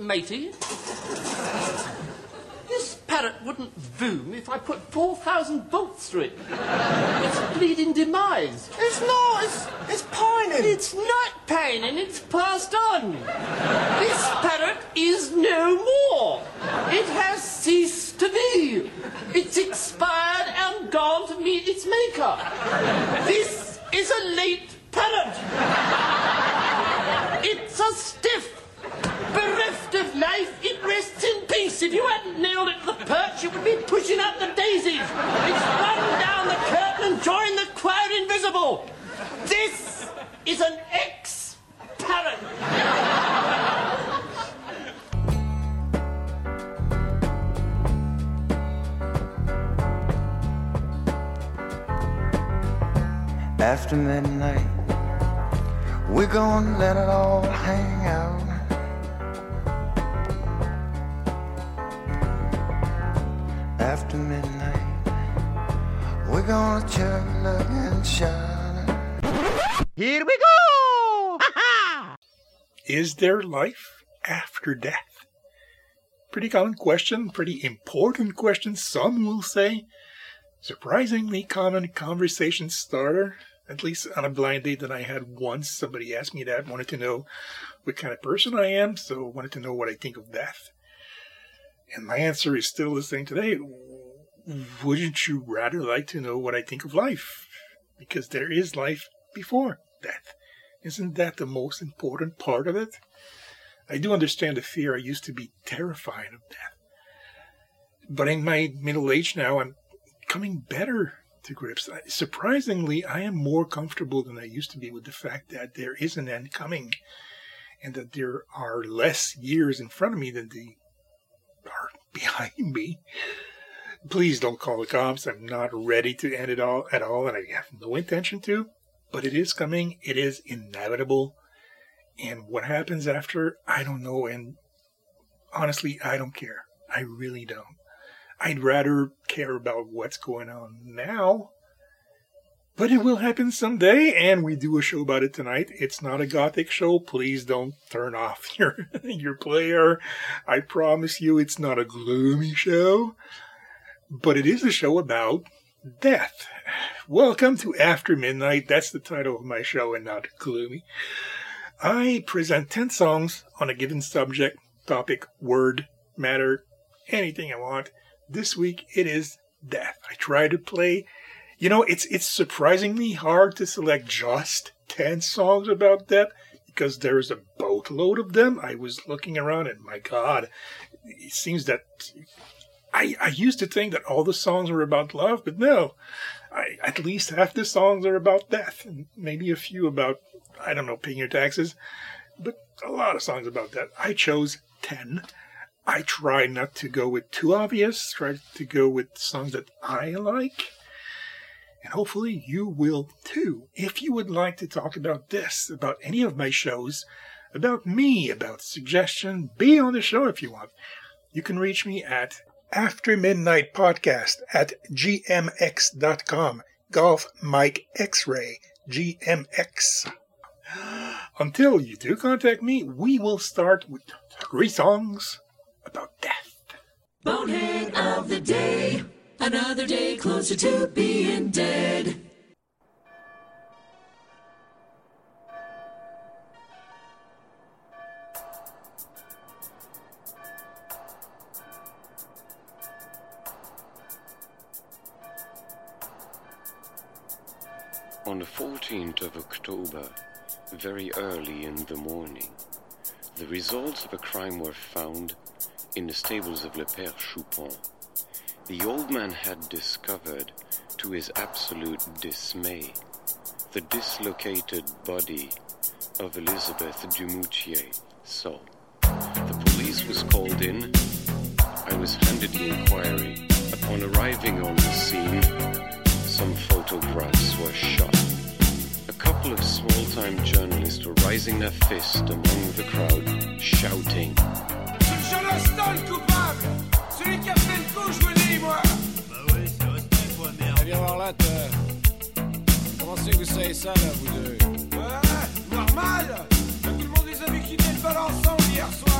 matey. This parrot wouldn't boom if I put 4,000 bolts through it. It's bleeding demise. It's not. It's, it's pining. It's not pining, it's passed on. This parrot is no more. It has ceased to be. It's expired and gone to meet its maker. This is a late parrot. It's a stiff. Life, it rests in peace. If you hadn't nailed it to the perch, it would be pushing up the daisies. It's run down the curtain and joined the crowd invisible. This is an ex-parrot. After midnight, we're gonna let it all hang out. After midnight, we're gonna chug a and shine. Here we go! Is there life after death? Pretty common question, pretty important question, some will say. Surprisingly common conversation starter, at least on a blind date that I had once. Somebody asked me that, wanted to know what kind of person I am, so wanted to know what I think of death. And my answer is still the same today. Wouldn't you rather like to know what I think of life? Because there is life before death. Isn't that the most important part of it? I do understand the fear. I used to be terrified of death. But in my middle age now, I'm coming better to grips. Surprisingly, I am more comfortable than I used to be with the fact that there is an end coming and that there are less years in front of me than the behind me. Please don't call the cops. I'm not ready to end it all at all, and I have no intention to. But it is coming. It is inevitable. And what happens after, I don't know. And honestly, I don't care. I really don't. I'd rather care about what's going on now. But it will happen someday, and we do a show about it tonight. It's not a gothic show. Please don't turn off your your player. I promise you it's not a gloomy show. But it is a show about death. Welcome to After Midnight. That's the title of my show and not gloomy. I present 10 songs on a given subject, topic, word, matter, anything I want. This week it is death. I try to play, you know, it's it's surprisingly hard to select just 10 songs about death because there's a boatload of them. I was looking around and my god, it seems that I I used to think that all the songs were about love, but no. I, at least half the songs are about death and maybe a few about I don't know, paying your taxes, but a lot of songs about that. I chose 10. I try not to go with too obvious, try to go with songs that I like. And hopefully you will too. If you would like to talk about this, about any of my shows, about me, about suggestion, be on the show if you want. You can reach me at After Midnight Podcast at gmx.com. Golf Mike X-Ray, GMX. Until you do contact me, we will start with three songs about death. Bonehead of the day. Another day closer to being dead. On the 14th of October, very early in the morning, the results of a crime were found in the stables of Le Père Choupon. The old man had discovered, to his absolute dismay, the dislocated body of Elizabeth Dumoutier. So, the police was called in. I was handed the inquiry. Upon arriving on the scene, some photographs were shot. A couple of small-time journalists were raising their fist among the crowd, shouting, comment c'est que vous savez ça, là, vous deux? Ouais, normal. Tout le monde les a vu quitter le bal ensemble hier soir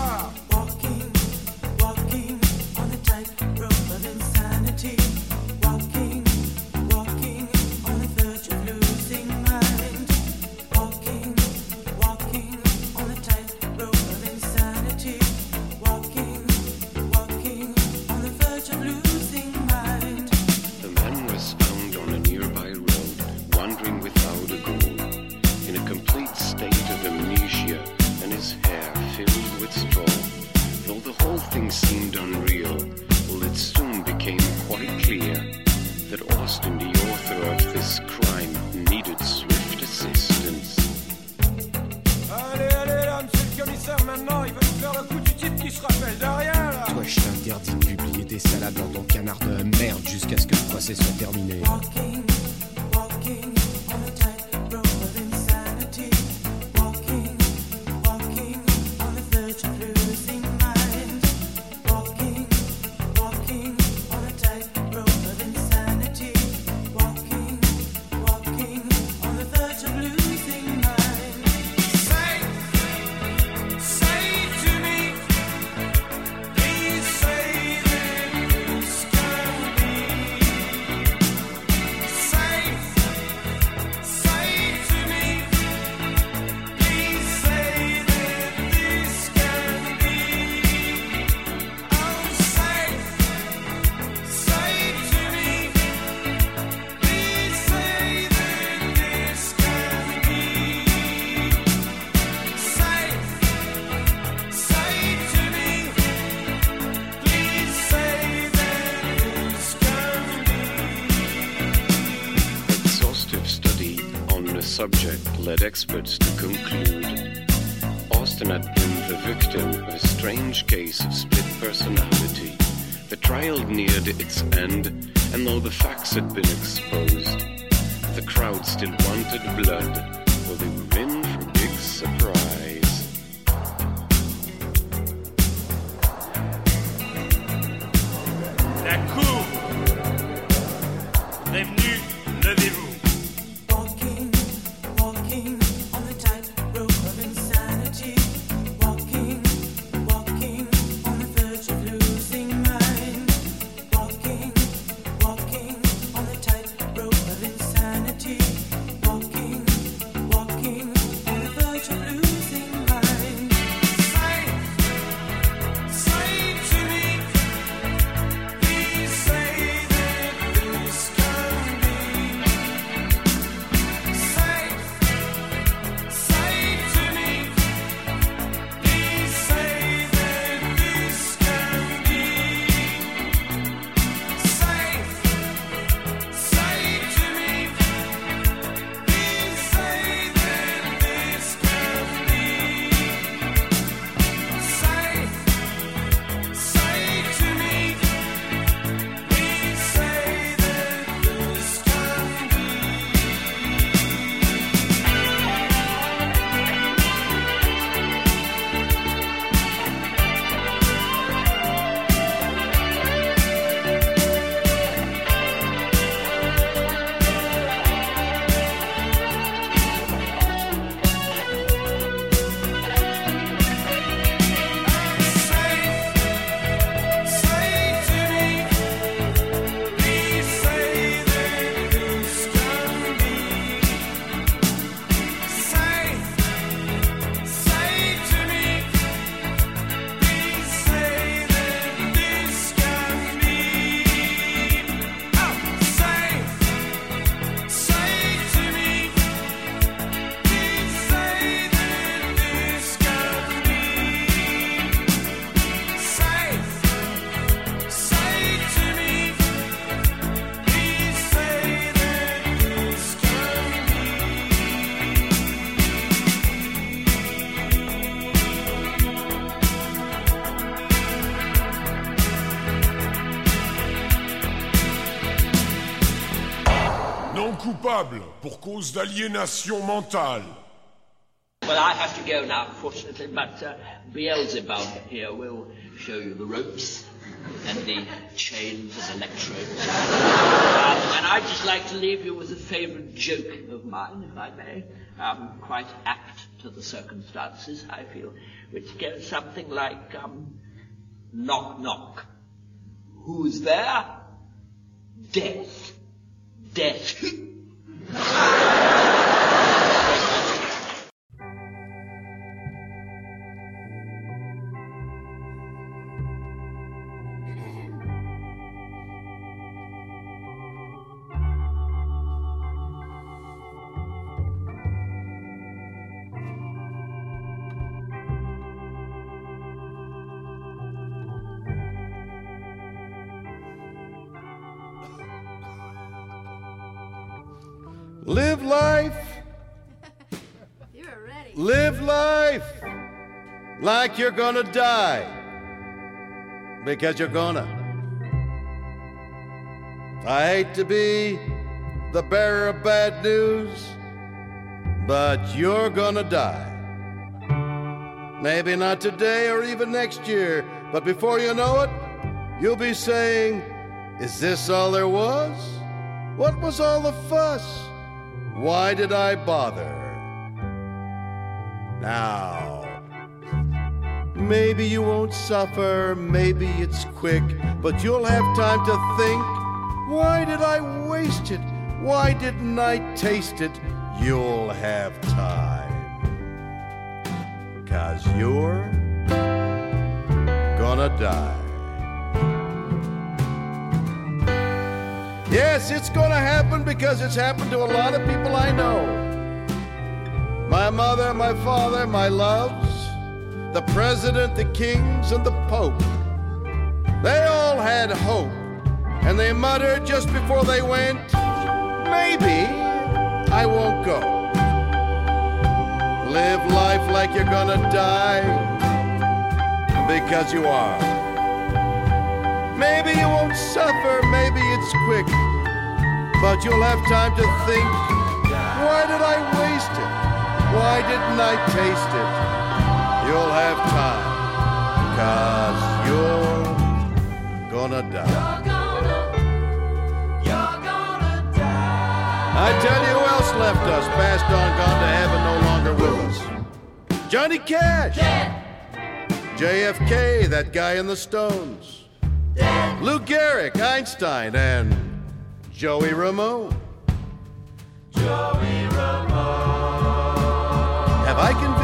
cause d'aliénation mentale. Well, I have to go now, fortunately, but uh, Beelzebub here will show you the ropes and the chains and electrodes. Um, and I'd just like to leave you with a favourite joke of mine, if I may, um, quite apt to the circumstances, I feel, which goes something like, um, knock, knock. Who's there? Death. Death. like you're gonna die. Because you're gonna. I hate to be the bearer of bad news, but you're gonna die. Maybe not today or even next year, but before you know it, you'll be saying, Is this all there was? What was all the fuss? Why did I bother? Now, maybe you won't suffer, maybe it's quick, but you'll have time to think why did I waste it? Why didn't I taste it? You'll have time. Cause you're gonna die. Yes, it's gonna happen because it's happened to a lot of people I know. My mother, my father, my loves, the president, the kings, and the pope. They all had hope, and they muttered just before they went, Maybe I won't go. Live life like you're gonna die, because you are. Maybe you won't suffer, maybe it's quick, but you'll have time to think, why did I waste it? Why didn't I taste it? You'll have time, cause you're gonna die. You're gonna, you're gonna die. I tell you who else left us, passed on, gone to heaven, no longer with us. Johnny Cash. JFK, that guy in the Stones. Lou Gehrig, Einstein, and Joey Ramone. Joey Ramone. Have I convinced?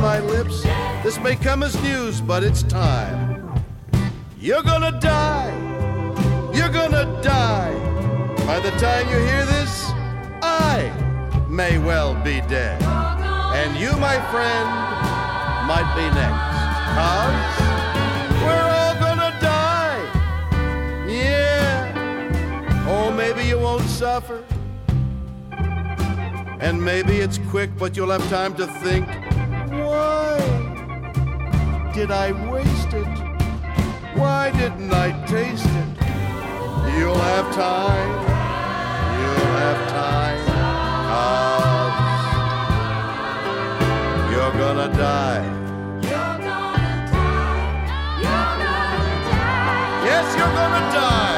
My lips? This may come as news, but it's time. You're gonna die. You're gonna die. By the time you hear this, I may well be dead. And you, my friend, might be next. Cause we're all gonna die. Yeah. Oh, maybe you won't suffer. And maybe it's quick, but you'll have time to think, why did I waste it? Why didn't I taste it? You'll have time. You'll have time. Cause you're gonna die. Yes, you're gonna die. Yes, You're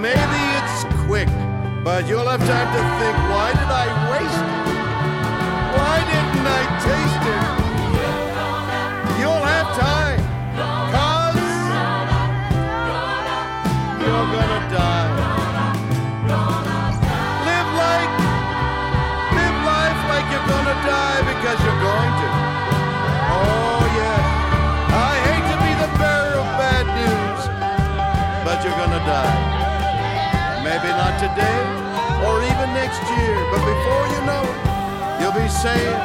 Maybe it's quick, but you'll have time to think, why did I waste it? Why didn't I taste it? You'll have time, cause you're gonna die. Live like, live life like you're gonna die because you're going to. Oh yeah, I hate to be the bearer of bad news, but you're gonna die. Maybe not today or even next year, but before you know it, you'll be saying,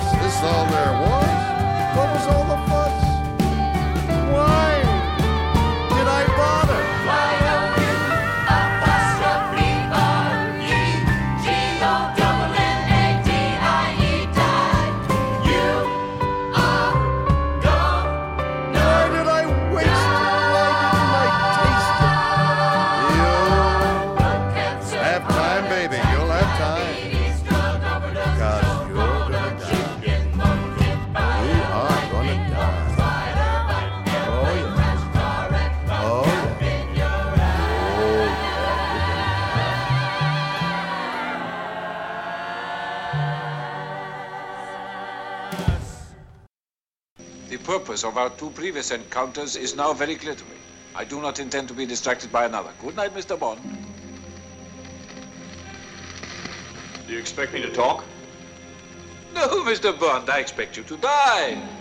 Is this all there was? What was all the fuss? Purpose of our two previous encounters is now very clear to me. I do not intend to be distracted by another. Good night, Mr. Bond. Do you expect me to talk? No, Mr. Bond, I expect you to die.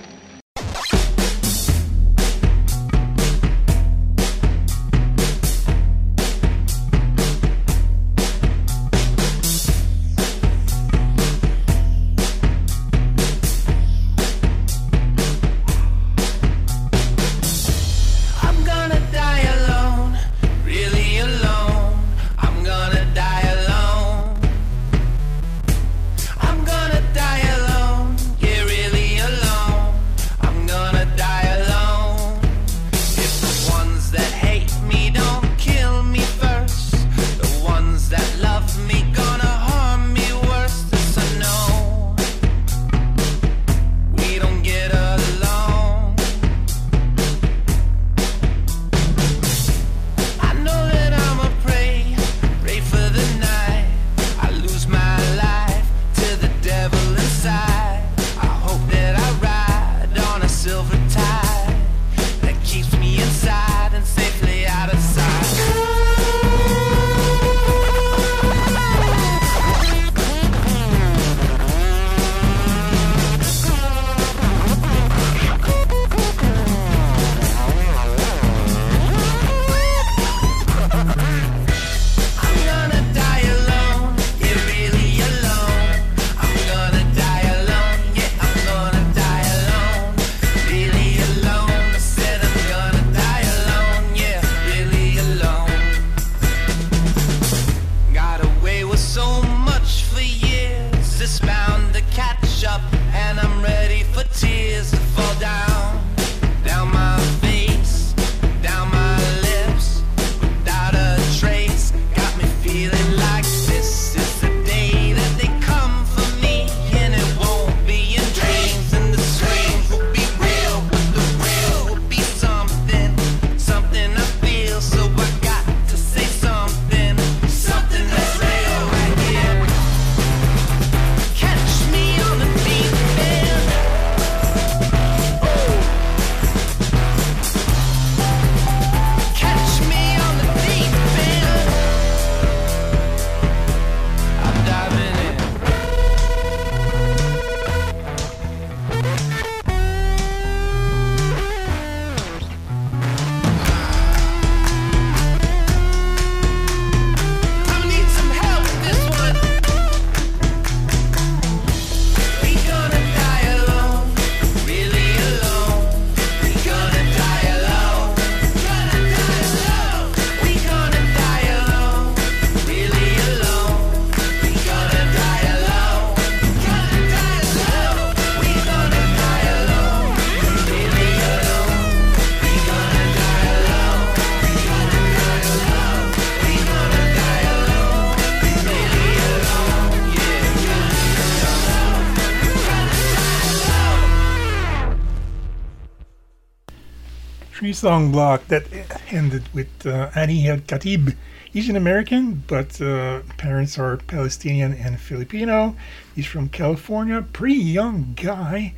Song block that ended with uh, Ali El Khatib. He's an American, but uh, parents are Palestinian and Filipino. He's from California. Pretty young guy,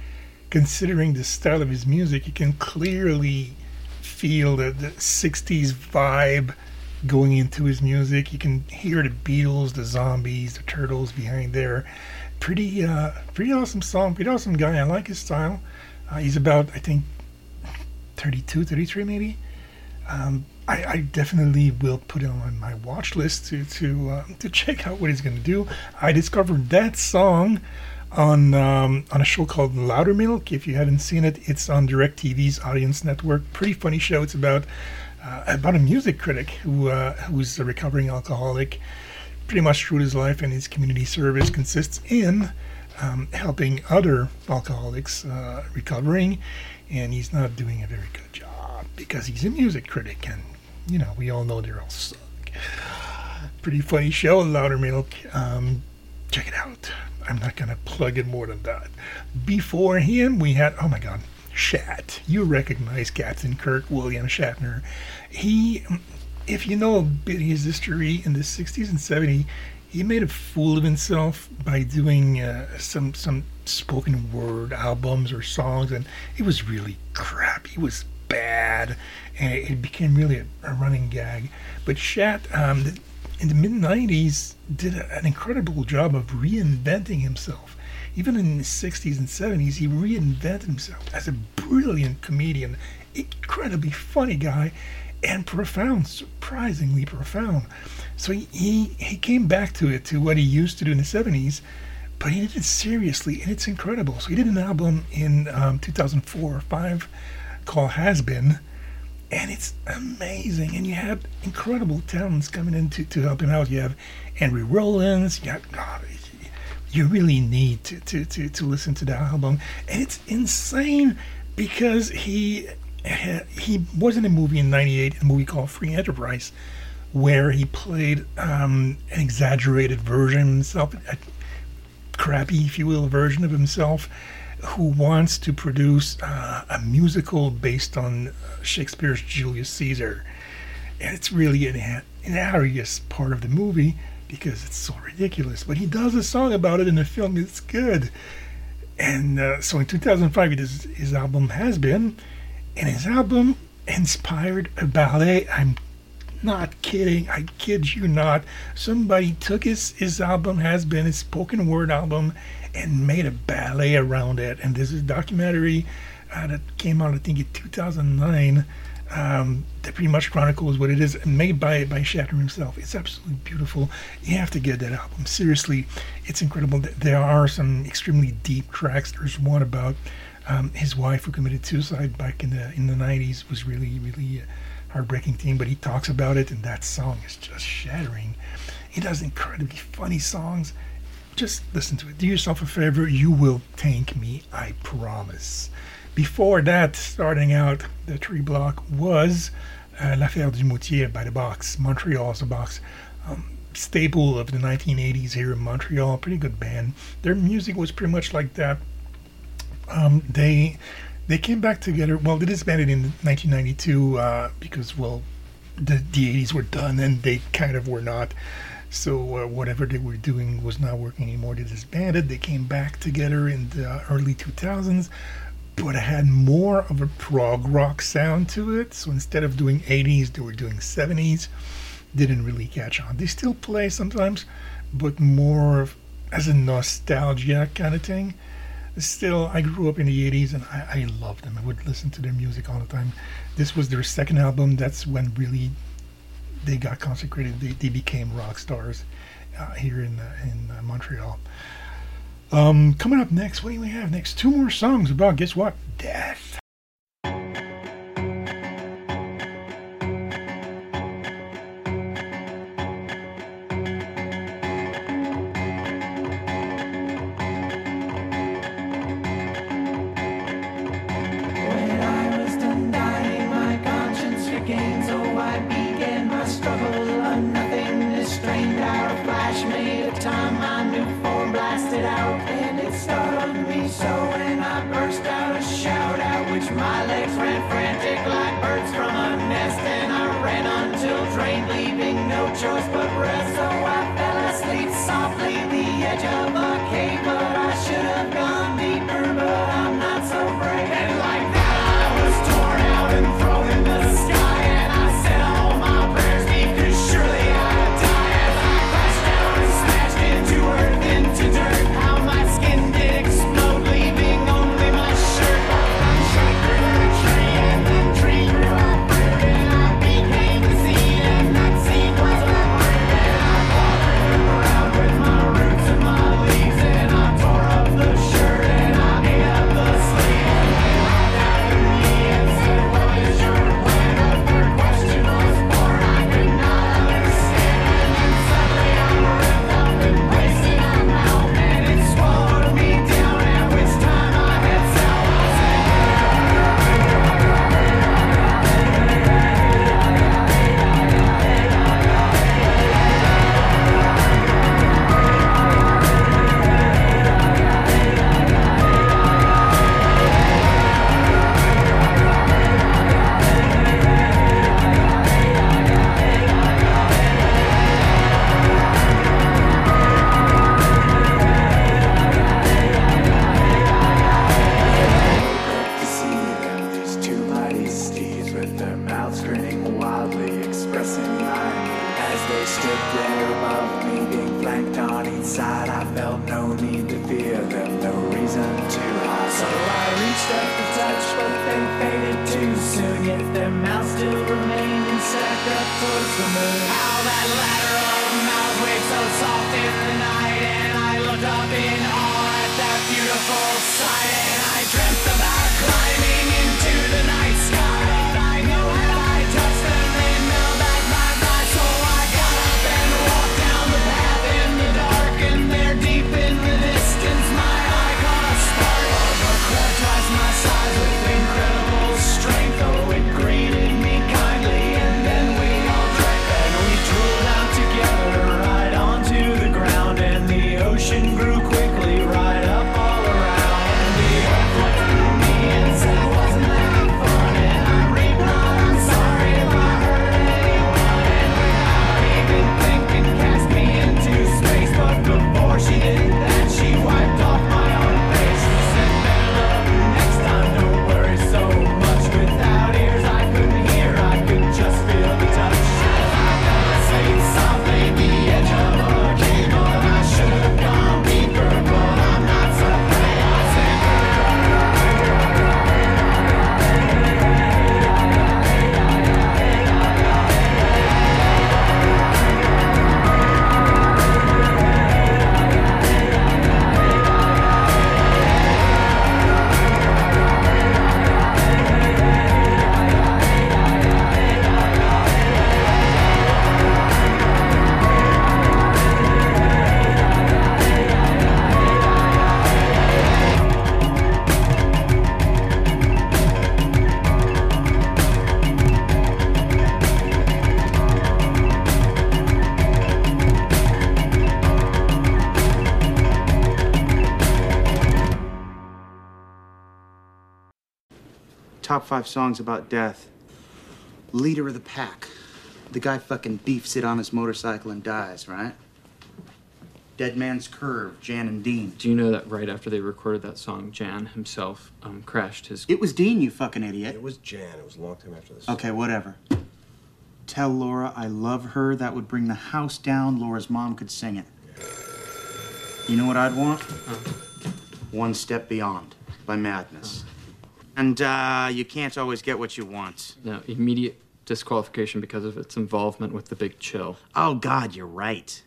considering the style of his music. You can clearly feel the, the 60s vibe going into his music. You can hear the Beatles, the Zombies, the Turtles behind there. Pretty, uh, pretty awesome song. Pretty awesome guy. I like his style. Uh, he's about, I think, 32, 33 maybe. Um, I, I, definitely will put it on my watch list to to uh, to check out what he's to do. I discovered that song on um, on a show called Loudermilk. If you haven't seen it, it's on DirecTV's Audience Network. Pretty funny show. It's about uh, about a music critic who uh, who's a recovering alcoholic. Pretty much through his life and his community service consists in um, helping other alcoholics uh, recovering, and he's not doing a very good job because he's a music critic, and you know we all know they're all suck. Pretty funny show, Loudermilk. Um, check it out. I'm not gonna plug it more than that. Before him, we had oh my god, Shat. You recognize Captain Kirk William Shatner. He, if you know a bit of his history in the 60s and 70s, he made a fool of himself by doing uh, some some spoken word albums or songs, and it was really crap. He was bad, and it, it became really a, a, running gag. But Shat, um, in the mid '90s, did a, an incredible job of reinventing himself. Even in the 60s and 70s, he reinvented himself as a brilliant comedian, incredibly funny guy, and profound, surprisingly profound. So he, he, he came back to it, to what he used to do in the 70s, but he did it seriously, and it's incredible. So he did an album in um, 2004 or 5 called Has Been, and it's amazing. And you have incredible talents coming in to, to help him out. You have Henry Rollins, you have, God, you really need to, to, to, to listen to that album. And it's insane because he he was in a movie in 98, a movie called Free Enterprise, where he played um, an exaggerated version of himself, crappy, if you will, version of himself, who wants to produce uh, a musical based on Shakespeare's Julius Caesar. And it's really an, hilarious part of the movie because it's so ridiculous. But he does a song about it in the film, it's good. And uh, so in 2005, his, his album Has Been, and his album inspired a ballet. I'm not kidding. I kid you not. Somebody took his, his album, has been his spoken word album, and made a ballet around it. And this is a documentary uh, that came out, I think, in 2009. Um, that pretty much chronicles what it is, made by by Shatner himself. It's absolutely beautiful. You have to get that album. Seriously, it's incredible. There are some extremely deep tracks. There's one about um, his wife, who committed suicide back in the in the '90s, was really really heartbreaking thing. But he talks about it, and that song is just shattering. He does incredibly funny songs. Just listen to it. Do yourself a favor. You will thank me. I promise. Before that, starting out, the tree block was uh, L'Affaire Dumoutier by the Box, Montreal's the Box. Um, staple of the 1980s here in Montreal. Pretty good band. Their music was pretty much like that um, they they came back together. Well, they disbanded in 1992 uh, because well, the the 80s were done and they kind of were not. So uh, whatever they were doing was not working anymore. They disbanded. They came back together in the early 2000s, but it had more of a prog rock sound to it. So instead of doing 80s, they were doing 70s. Didn't really catch on. They still play sometimes, but more as a nostalgia kind of thing still, I grew up in the 80s and I, I loved them. I would listen to their music all the time. This was their second album. That's when really they got consecrated. They, they became rock stars uh, here in, uh, in uh, Montreal. Um, coming up next, what do we have next? Two more songs about, guess what? Death. five songs about death. Leader of the pack. The guy fucking beefs it on his motorcycle and dies, right? Dead Man's Curve, Jan and Dean. Do you know that right after they recorded that song, Jan himself um, crashed his. It was Dean, you fucking idiot. It was Jan. It was a long time after this. Okay, whatever. Tell Laura I love her. That would bring the house down. Laura's mom could sing it. You know what I'd want? One Step Beyond by Madness. And uh, you can't always get what you want. No, immediate disqualification because of its involvement with the Big Chill. Oh, God, you're right.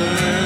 Have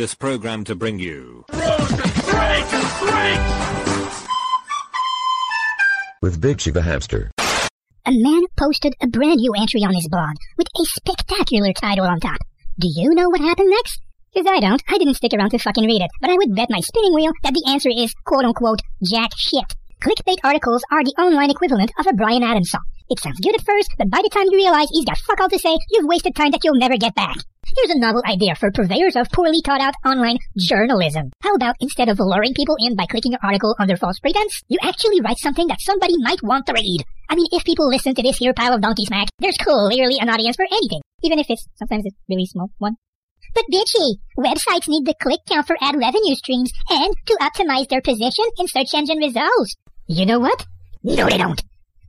this program to bring you with Big Chief the Hamster. A man posted a brand new entry on his blog with a spectacular title on top. Do you know what happened next? Because I don't. I didn't stick around to fucking read it. But I would bet my spinning wheel that the answer is quote unquote jack shit. Clickbait articles are the online equivalent of a Bryan Adams song. It sounds good at first, but by the time you realize he's got fuck all to say, you've wasted time that you'll never get back. Here's a novel idea for purveyors of poorly thought out online journalism. How about instead of luring people in by clicking an article under false pretense, you actually write something that somebody might want to read? I mean, if people listen to this here pile of donkey smack, there's clearly an audience for anything, even if it's sometimes a really small one. But bitchy, websites need the click count for ad revenue streams and to optimize their position in search engine results. You know what? No, they don't.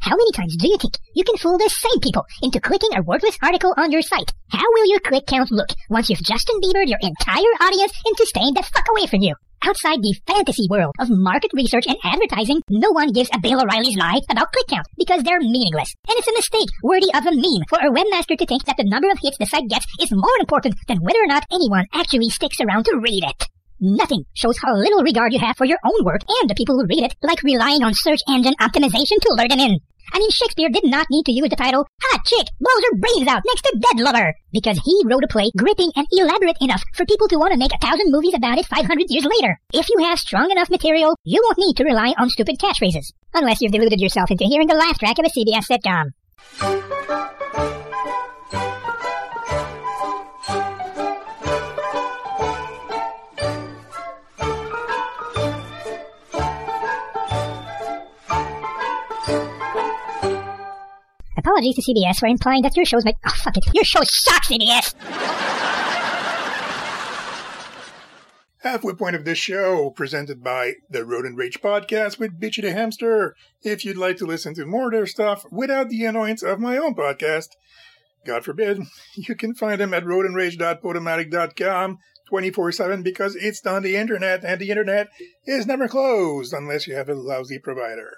How many times do you think you can fool the same people into clicking a worthless article on your site? How will your click count look once you've Justin Biebered your entire audience into staying the fuck away from you? Outside the fantasy world of market research and advertising, no one gives a Bill O'Reilly's lie about click count because they're meaningless. And it's a mistake worthy of a meme for a webmaster to think that the number of hits the site gets is more important than whether or not anyone actually sticks around to read it. Nothing shows how little regard you have for your own work and the people who read it, like relying on search engine optimization to lure them in. I mean, Shakespeare did not need to use the title Hot Chick Blows Her Brains Out Next to Dead Lover because he wrote a play gripping and elaborate enough for people to want to make a thousand movies about it 500 years later. If you have strong enough material, you won't need to rely on stupid catchphrases. Unless you've deluded yourself into hearing the laugh track of a CBS sitcom. Apologies to CBS for implying that your shows make. Oh, fuck it. Your show sucks, CBS! Halfway point of this show, presented by the Road and Rage podcast with Bitchy the Hamster. If you'd like to listen to more of their stuff without the annoyance of my own podcast, God forbid, you can find them at roadandrage.podomatic.com 24 7 because it's on the internet and the internet is never closed unless you have a lousy provider.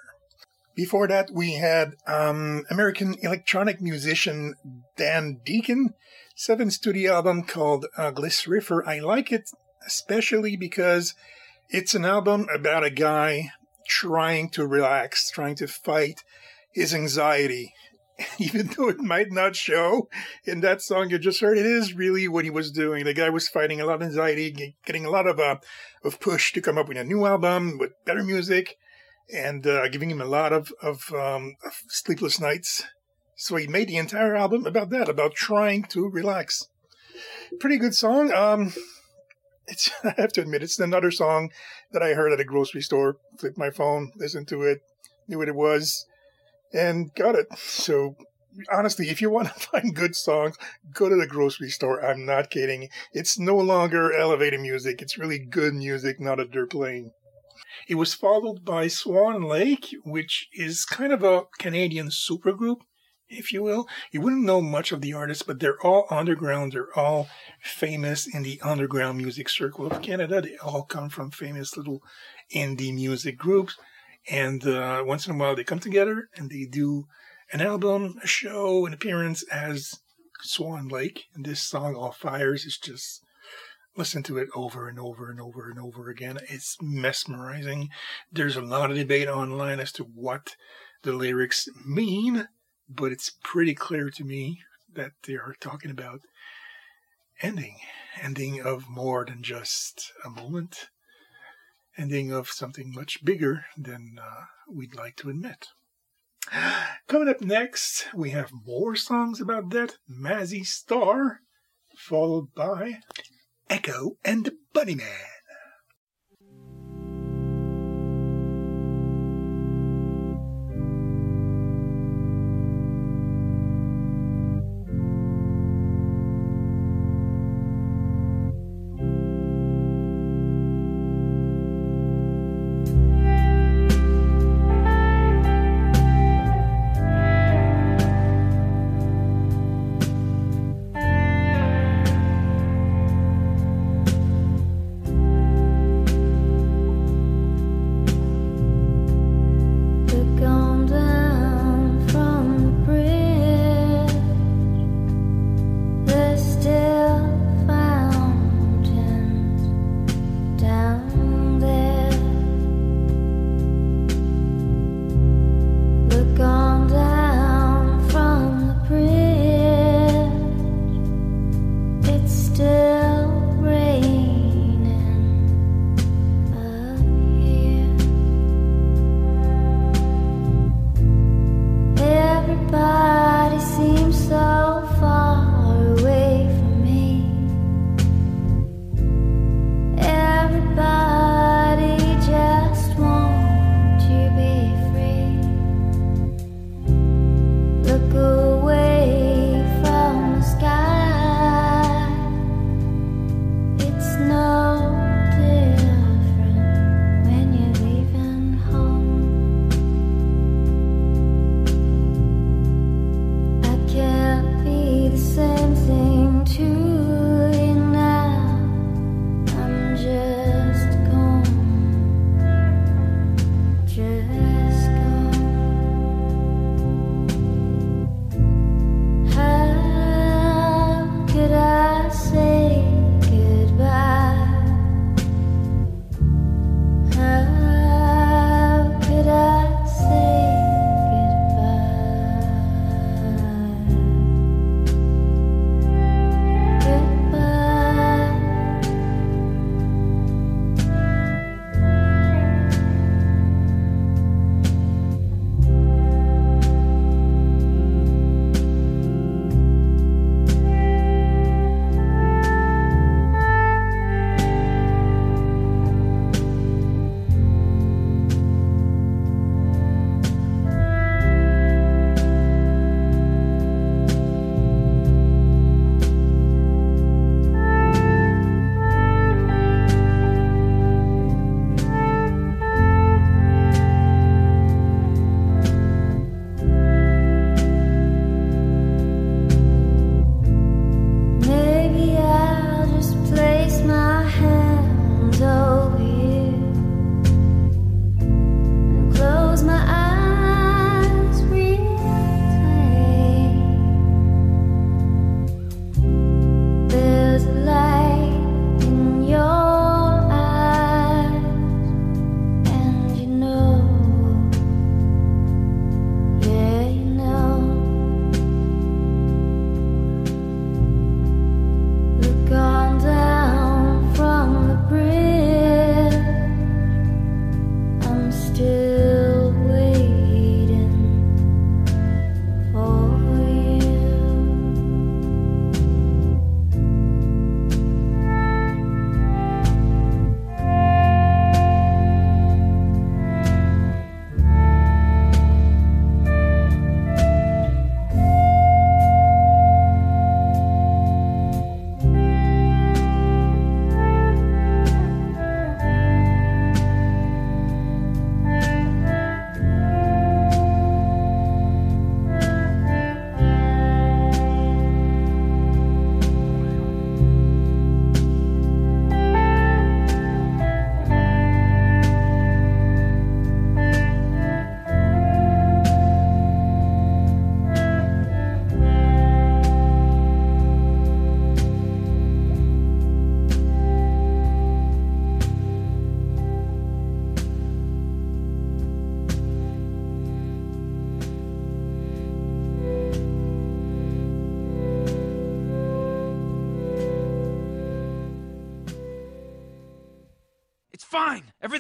Before that, we had um, American electronic musician Dan Deacon, seven studio album called uh, Gliss Riffer. I like it especially because it's an album about a guy trying to relax, trying to fight his anxiety even though it might not show in that song you just heard, it is really what he was doing. The guy was fighting a lot of anxiety, getting a lot of uh, of push to come up with a new album with better music, and uh, giving him a lot of of, um, of sleepless nights. So he made the entire album about that, about trying to relax. Pretty good song. Um, it's I have to admit, it's another song that I heard at a grocery store. Flipped my phone, listened to it, knew what it was and got it. So honestly, if you want to find good songs, go to the grocery store. I'm not kidding. It's no longer elevator music. It's really good music, not a dirt playing. It was followed by Swan Lake, which is kind of a Canadian supergroup, if you will. You wouldn't know much of the artists, but they're all underground. They're all famous in the underground music circle of Canada. They all come from famous little indie music groups. And uh, once in a while, they come together and they do an album, a show, an appearance as Swan Lake. And this song, All Fires, is just listen to it over and over and over and over again. It's mesmerizing. There's a lot of debate online as to what the lyrics mean, but it's pretty clear to me that they are talking about ending, ending of more than just a moment, ending of something much bigger than uh, we'd like to admit. Coming up next, we have more songs about that Mazzy Star, followed by Echo and the Bunnymen.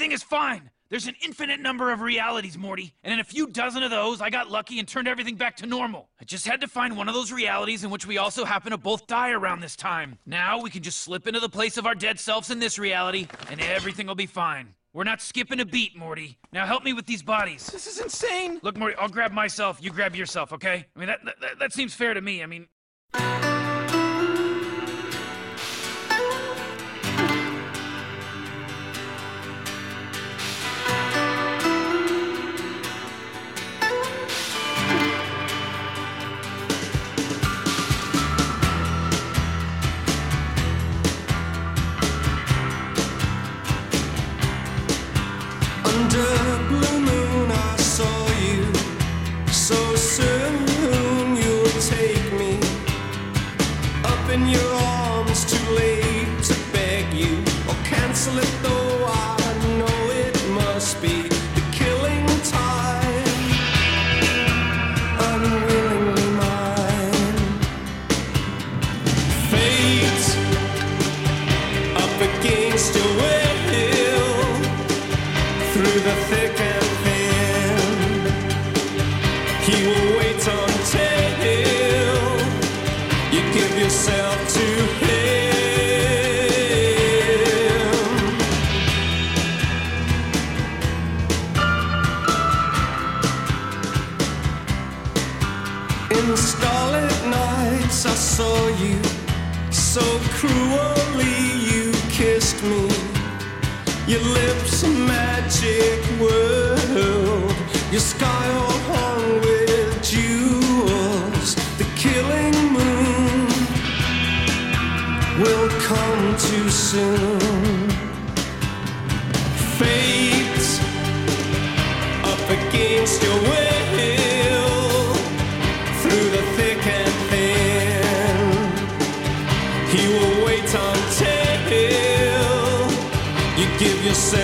Everything is fine. There's an infinite number of realities, Morty, and in a few dozen of those, I got lucky and turned everything back to normal. I just had to find one of those realities in which we also happen to both die around this time. Now we can just slip into the place of our dead selves in this reality, and everything will be fine. We're not skipping a beat, Morty. Now help me with these bodies. This is insane. Look, Morty, I'll grab myself. You grab yourself, okay? I mean, that, that, that seems fair to me. I mean, Your lips a magic world. Your sky all hung with jewels. The killing moon will come too soon. Fate up against your will. You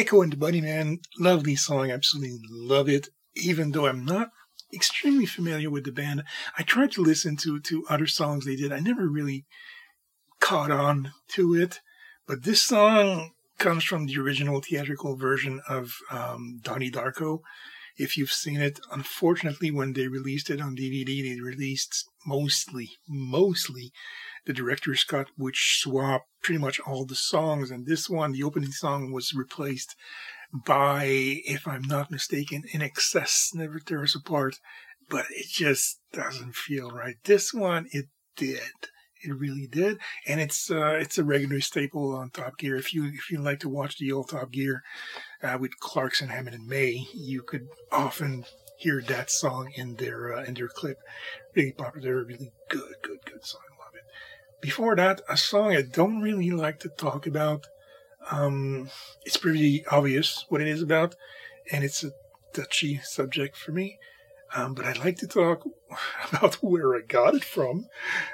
Echo and the Bunnymen, lovely song, absolutely love it. Even though I'm not extremely familiar with the band, I tried to listen to to other songs they did. I never really caught on to it, but this song comes from the original theatrical version of um, Donnie Darko. If you've seen it, unfortunately, when they released it on DVD, they released mostly, mostly the director's cut which swapped pretty much all the songs. And this one, the opening song, was replaced by, if I'm not mistaken, INXS Never Tear Us Apart. But it just doesn't feel right. This one, it did. It really did, and it's uh, it's a regular staple on Top Gear. If you if you like to watch the old Top Gear uh, with Clarkson, Hammond, and May, you could often hear that song in their uh, in their clip. Really popular, really good, good, good song. Before that, a song I don't really like to talk about. Um, it's pretty obvious what it is about, and it's a touchy subject for me. Um, but I'd like to talk about where I got it from.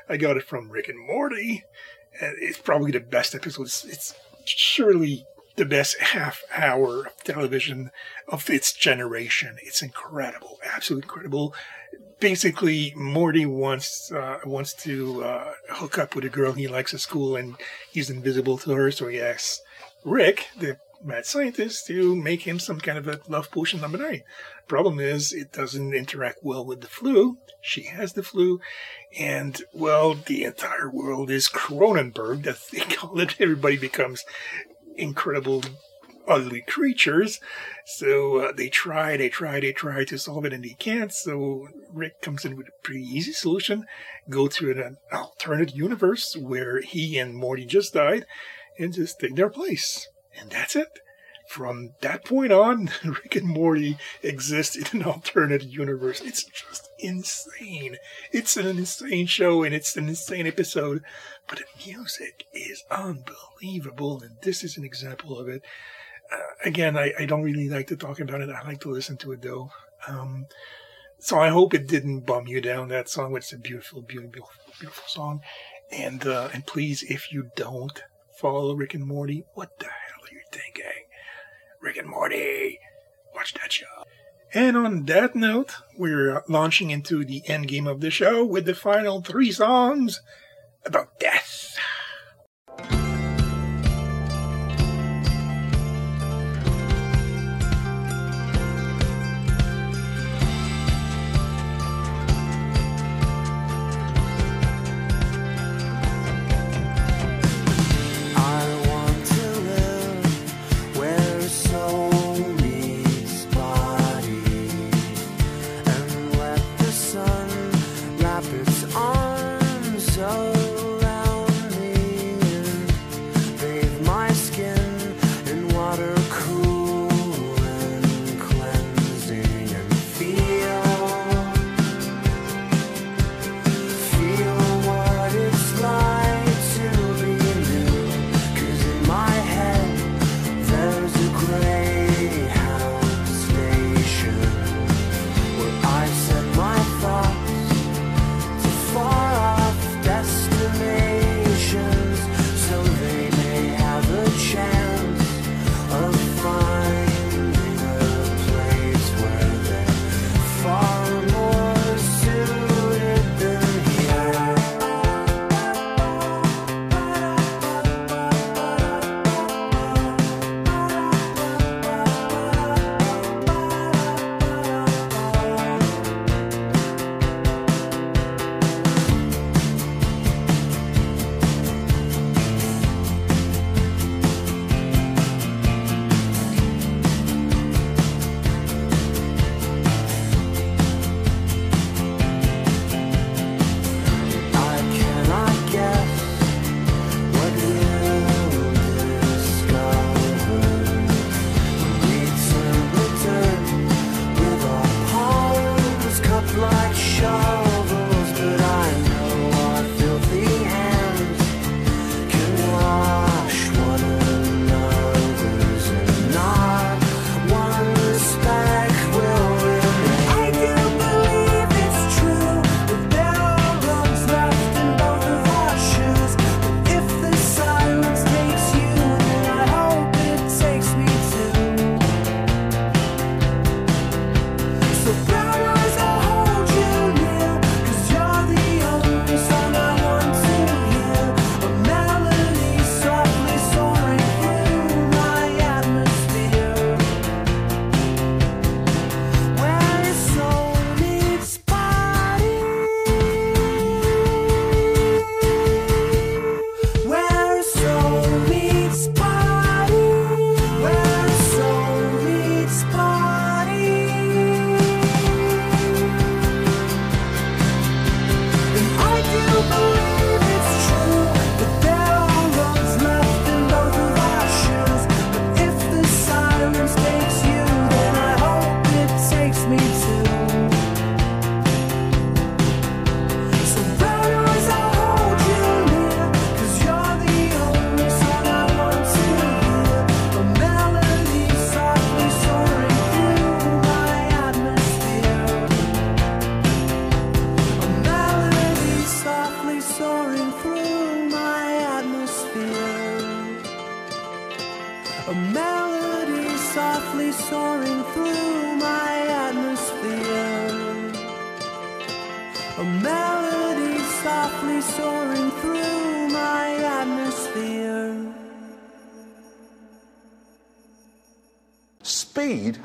I got it from Rick and Morty. And it's probably the best episode. It's, it's surely the best half hour of television of its generation. It's incredible, absolutely incredible. Basically, Morty wants uh, wants to uh, hook up with a girl he likes at school, and he's invisible to her. So he asks Rick, the mad scientist, to make him some kind of a love potion number nine. Problem is, it doesn't interact well with the flu. She has the flu, and well, the entire world is Cronenberg. That they call it. Everybody becomes incredible, ugly creatures. So uh, they try, they try, they try to solve it, and they can't. So Rick comes in with a pretty easy solution: go to an alternate universe where he and Morty just died, and just take their place. And that's it from that point on, Rick and Morty exist in an alternate universe. It's just insane. It's an insane show and it's an insane episode, but the music is unbelievable, and this is an example of it. Again, I, I don't really like to talk about it. I like to listen to it though. Um, so I hope it didn't bum you down. That song, it's a beautiful, beautiful, beautiful song. And uh, and please, if you don't follow Rick and Morty, what the hell are you thinking? Rick and Morty. Watch that show. And on that note, we're launching into the end game of the show with the final three songs about death.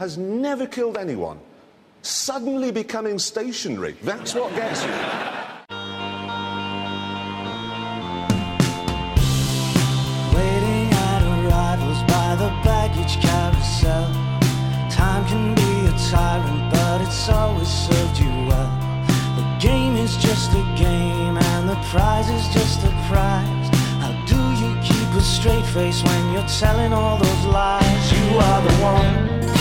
Has never killed anyone. Suddenly becoming stationary, that's what gets you. Waiting at arrivals by the baggage carousel. Time can be a tyrant, but it's always served you well. The game is just a game, and the prize is just a prize. How do you keep a straight face when you're telling all those lies? You are the one.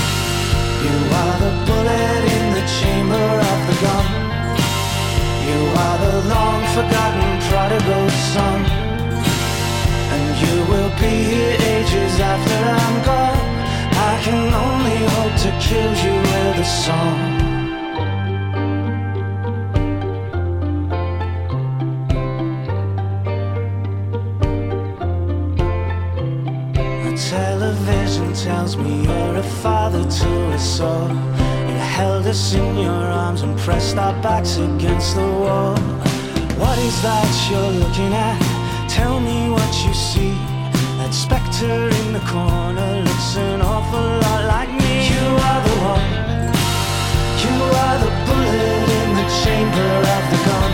You are the bullet in the chamber of the gun. You are the long forgotten prodigal son. And you will be here ages after I'm gone. I can only hope to kill you with a song. Tells me you're a father to us all. You held us in your arms and pressed our backs against the wall. What is that you're looking at? Tell me what you see. That specter in the corner looks an awful lot like me. You are the one. You are the bullet in the chamber of the gun.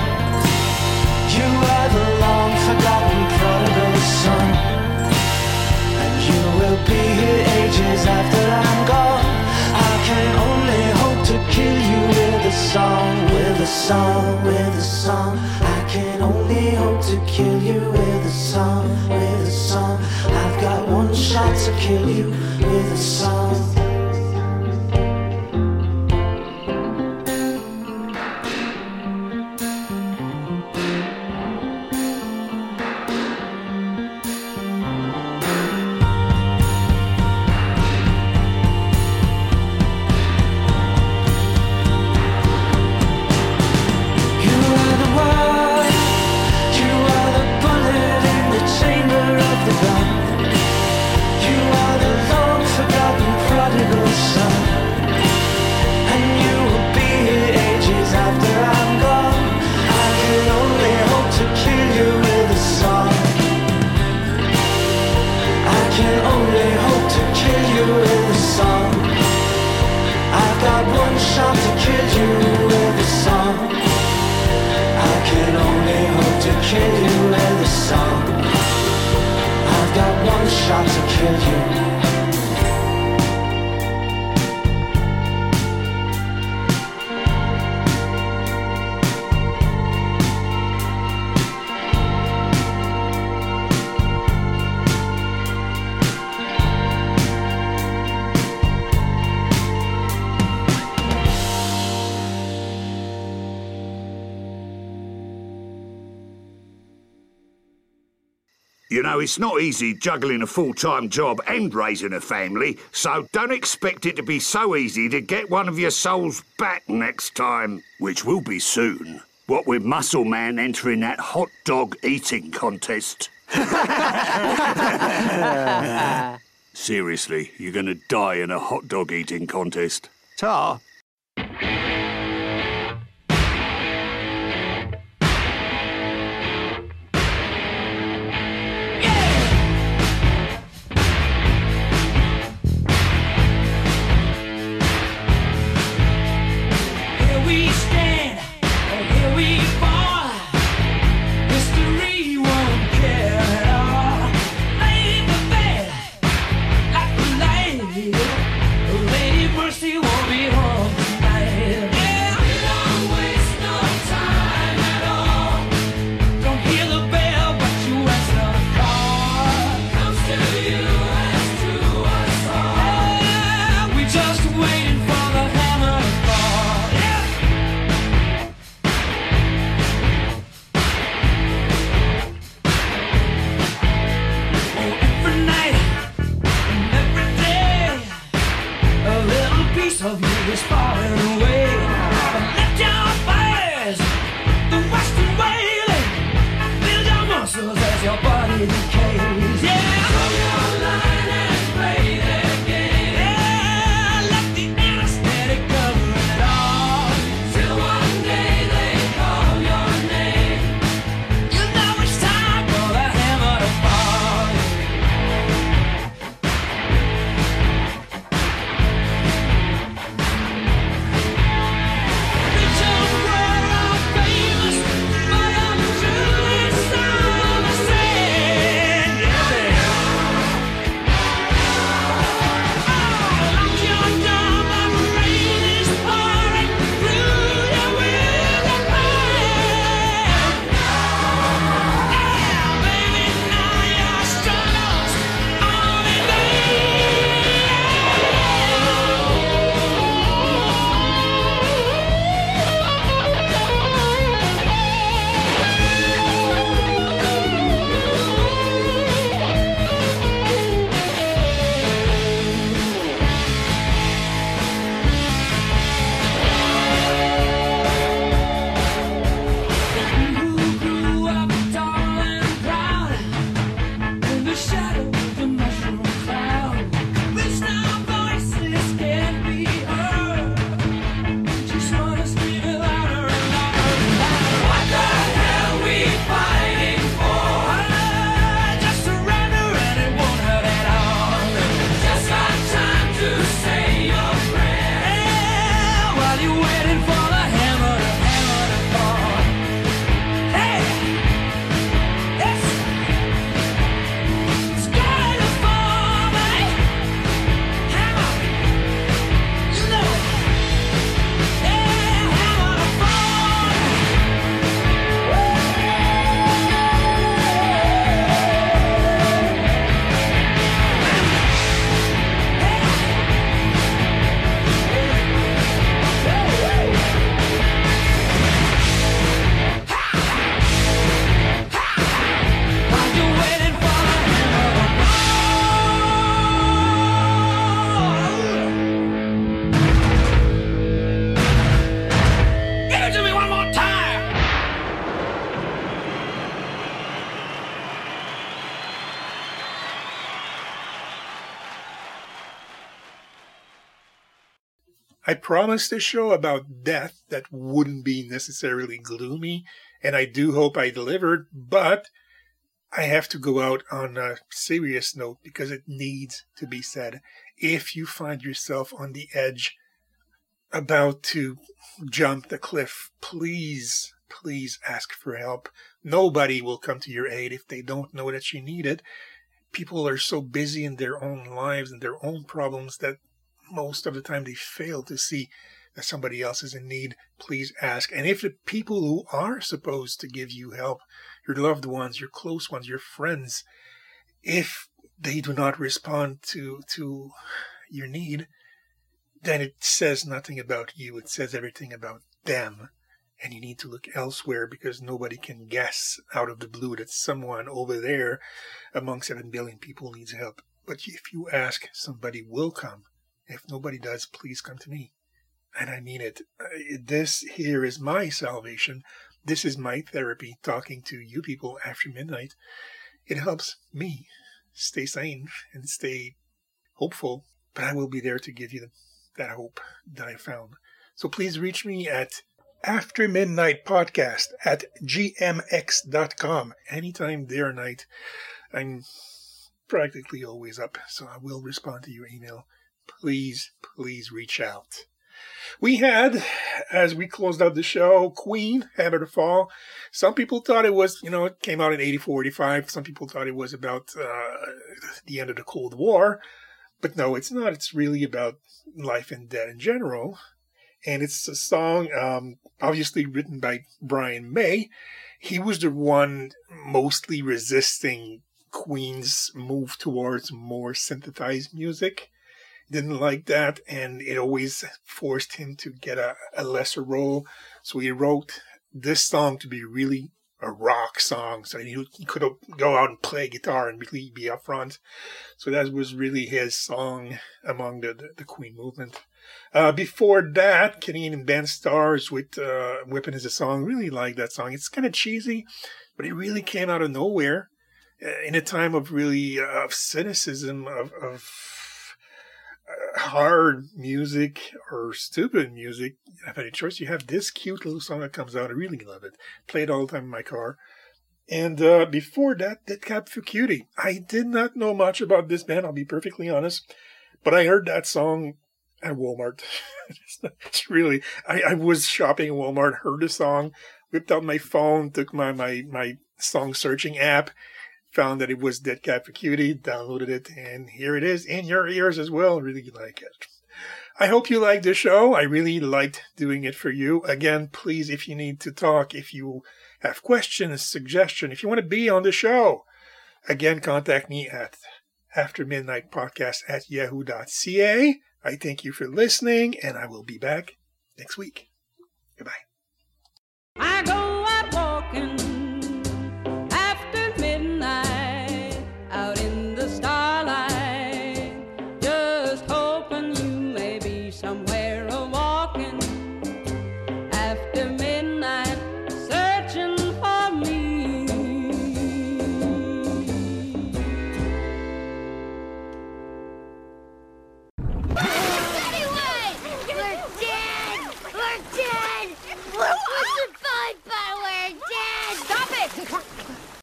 You are the long forgotten you will be here ages after I'm gone. I can only hope to kill you with a song, with a song, with a song. I can only hope to kill you with a song, with a song. I've got one shot to kill you with a song. You know, it's not easy juggling a full time job and raising a family, so don't expect it to be so easy to get one of your souls back next time, which will be soon. What with Muscle Man entering that hot dog eating contest. Seriously, you're gonna die in a hot dog eating contest. Tar. I promised a show about death that wouldn't be necessarily gloomy, and I do hope I delivered, but I have to go out on a serious note because it needs to be said. If you find yourself on the edge, about to jump the cliff, please, please ask for help. Nobody will come to your aid if they don't know that you need it. People are so busy in their own lives and their own problems that most of the time they fail to see that somebody else is in need. Please ask. And if the people who are supposed to give you help, your loved ones, your close ones, your friends, if they do not respond to to your need, then it says nothing about you. It says everything about them. And you need to look elsewhere because nobody can guess out of the blue that someone over there among 7 billion people needs help. But if you ask, somebody will come. If nobody does, please come to me. And I mean it. Uh, this here is my salvation. This is my therapy talking to you people after midnight. It helps me stay sane and stay hopeful, but I will be there to give you that hope that I found. So please reach me at after midnight podcast at gmx.com anytime day or night i'm practically always up so i will respond to your email please please reach out. We had as we closed out the show queen hammer to fall. Some people thought it was you know it came out in 84 85 some people thought it was about uh, the end of the cold war. But no it's not. It's really about life and death in general. And it's a song um, obviously written by Brian May. He was the one mostly resisting Queen's move towards more synthesized music. Didn't like that, and it always forced him to get a, a lesser role. So he wrote this song to be really a rock song, so he, could go out and play guitar and really be up front. So that was really his song among the, the, the Queen movement. Uh, before that, Canadian and band Stars with uh, Whipping is a Song. Really like that song. It's kind of cheesy, but it really came out of nowhere uh, in a time of really uh, of cynicism, of, of hard music or stupid music. If any choice, you have this cute little song that comes out. I really love it. Play it all the time in my car. And uh, before that, Death Cab for Cutie. I did not know much about this band, I'll be perfectly honest. But I heard that song at Walmart. it's really, I, I was shopping at Walmart, heard a song, whipped out my phone, took my, my, my song searching app, found that it was Death Cab for Cutie, downloaded it, and here it is in your ears as well. Really like it. I hope you liked the show. I really liked doing it for you. Again, please, if you need to talk, if you have questions, suggestions, if you want to be on the show, again, contact me at after midnight podcast at yahoo.ca. I thank you for listening, and I will be back next week. Goodbye.